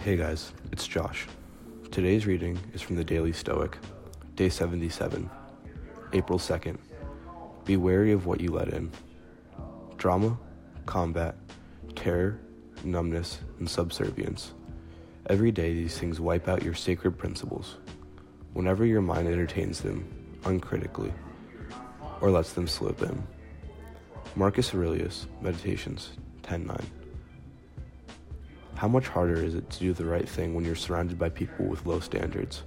Hey guys, it's Josh. Today's reading is from the Daily Stoic, day 77, April 2nd. Be wary of what you let in. Drama, combat, terror, numbness, and subservience. Every day, these things wipe out your sacred principles. Whenever your mind entertains them uncritically or lets them slip in. Marcus Aurelius, Meditations 10:9. How much harder is it to do the right thing when you're surrounded by people with low standards?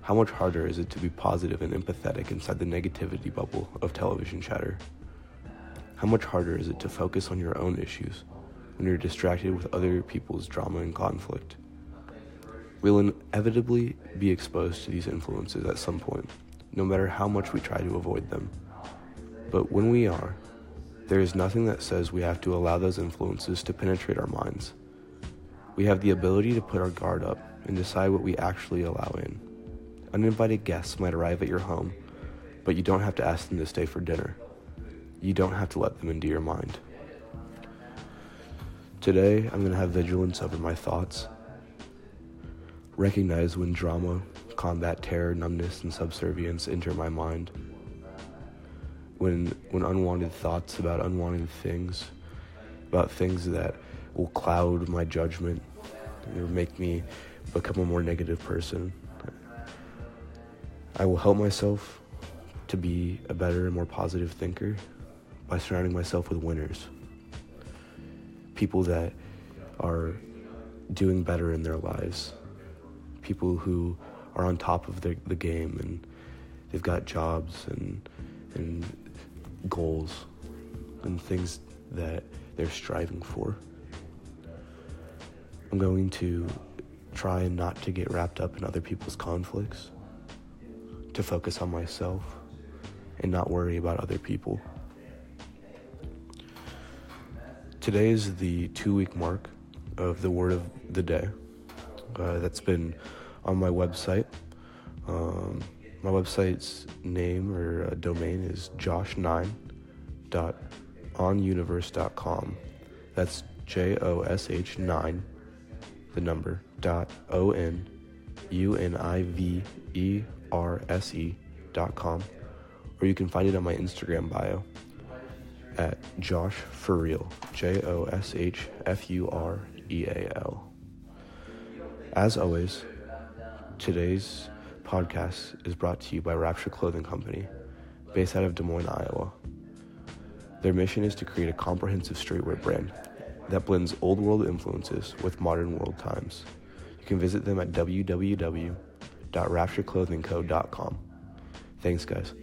How much harder is it to be positive and empathetic inside the negativity bubble of television chatter? How much harder is it to focus on your own issues when you're distracted with other people's drama and conflict? We'll inevitably be exposed to these influences at some point, no matter how much we try to avoid them. But when we are, there is nothing that says we have to allow those influences to penetrate our minds. We have the ability to put our guard up and decide what we actually allow in. Uninvited guests might arrive at your home, but you don't have to ask them to stay for dinner. You don't have to let them into your mind. Today, I'm going to have vigilance over my thoughts. Recognize when drama, combat, terror, numbness, and subservience enter my mind. When, when unwanted thoughts about unwanted things, about things that will cloud my judgment or make me become a more negative person. I will help myself to be a better and more positive thinker by surrounding myself with winners. People that are doing better in their lives. People who are on top of the, the game and they've got jobs and, and goals and things that they're striving for. I'm going to try not to get wrapped up in other people's conflicts, to focus on myself, and not worry about other people. Today is the two week mark of the word of the day uh, that's been on my website. Um, my website's name or uh, domain is josh9.onuniverse.com. That's J O S H 9 the number dot o n u n i v e r s e dot com, or you can find it on my Instagram bio at Josh for real J O S H F U R E A L. As always, today's podcast is brought to you by Rapture Clothing Company, based out of Des Moines, Iowa. Their mission is to create a comprehensive streetwear brand that blends old world influences with modern world times. You can visit them at www.raptureclothingco.com. Thanks, guys.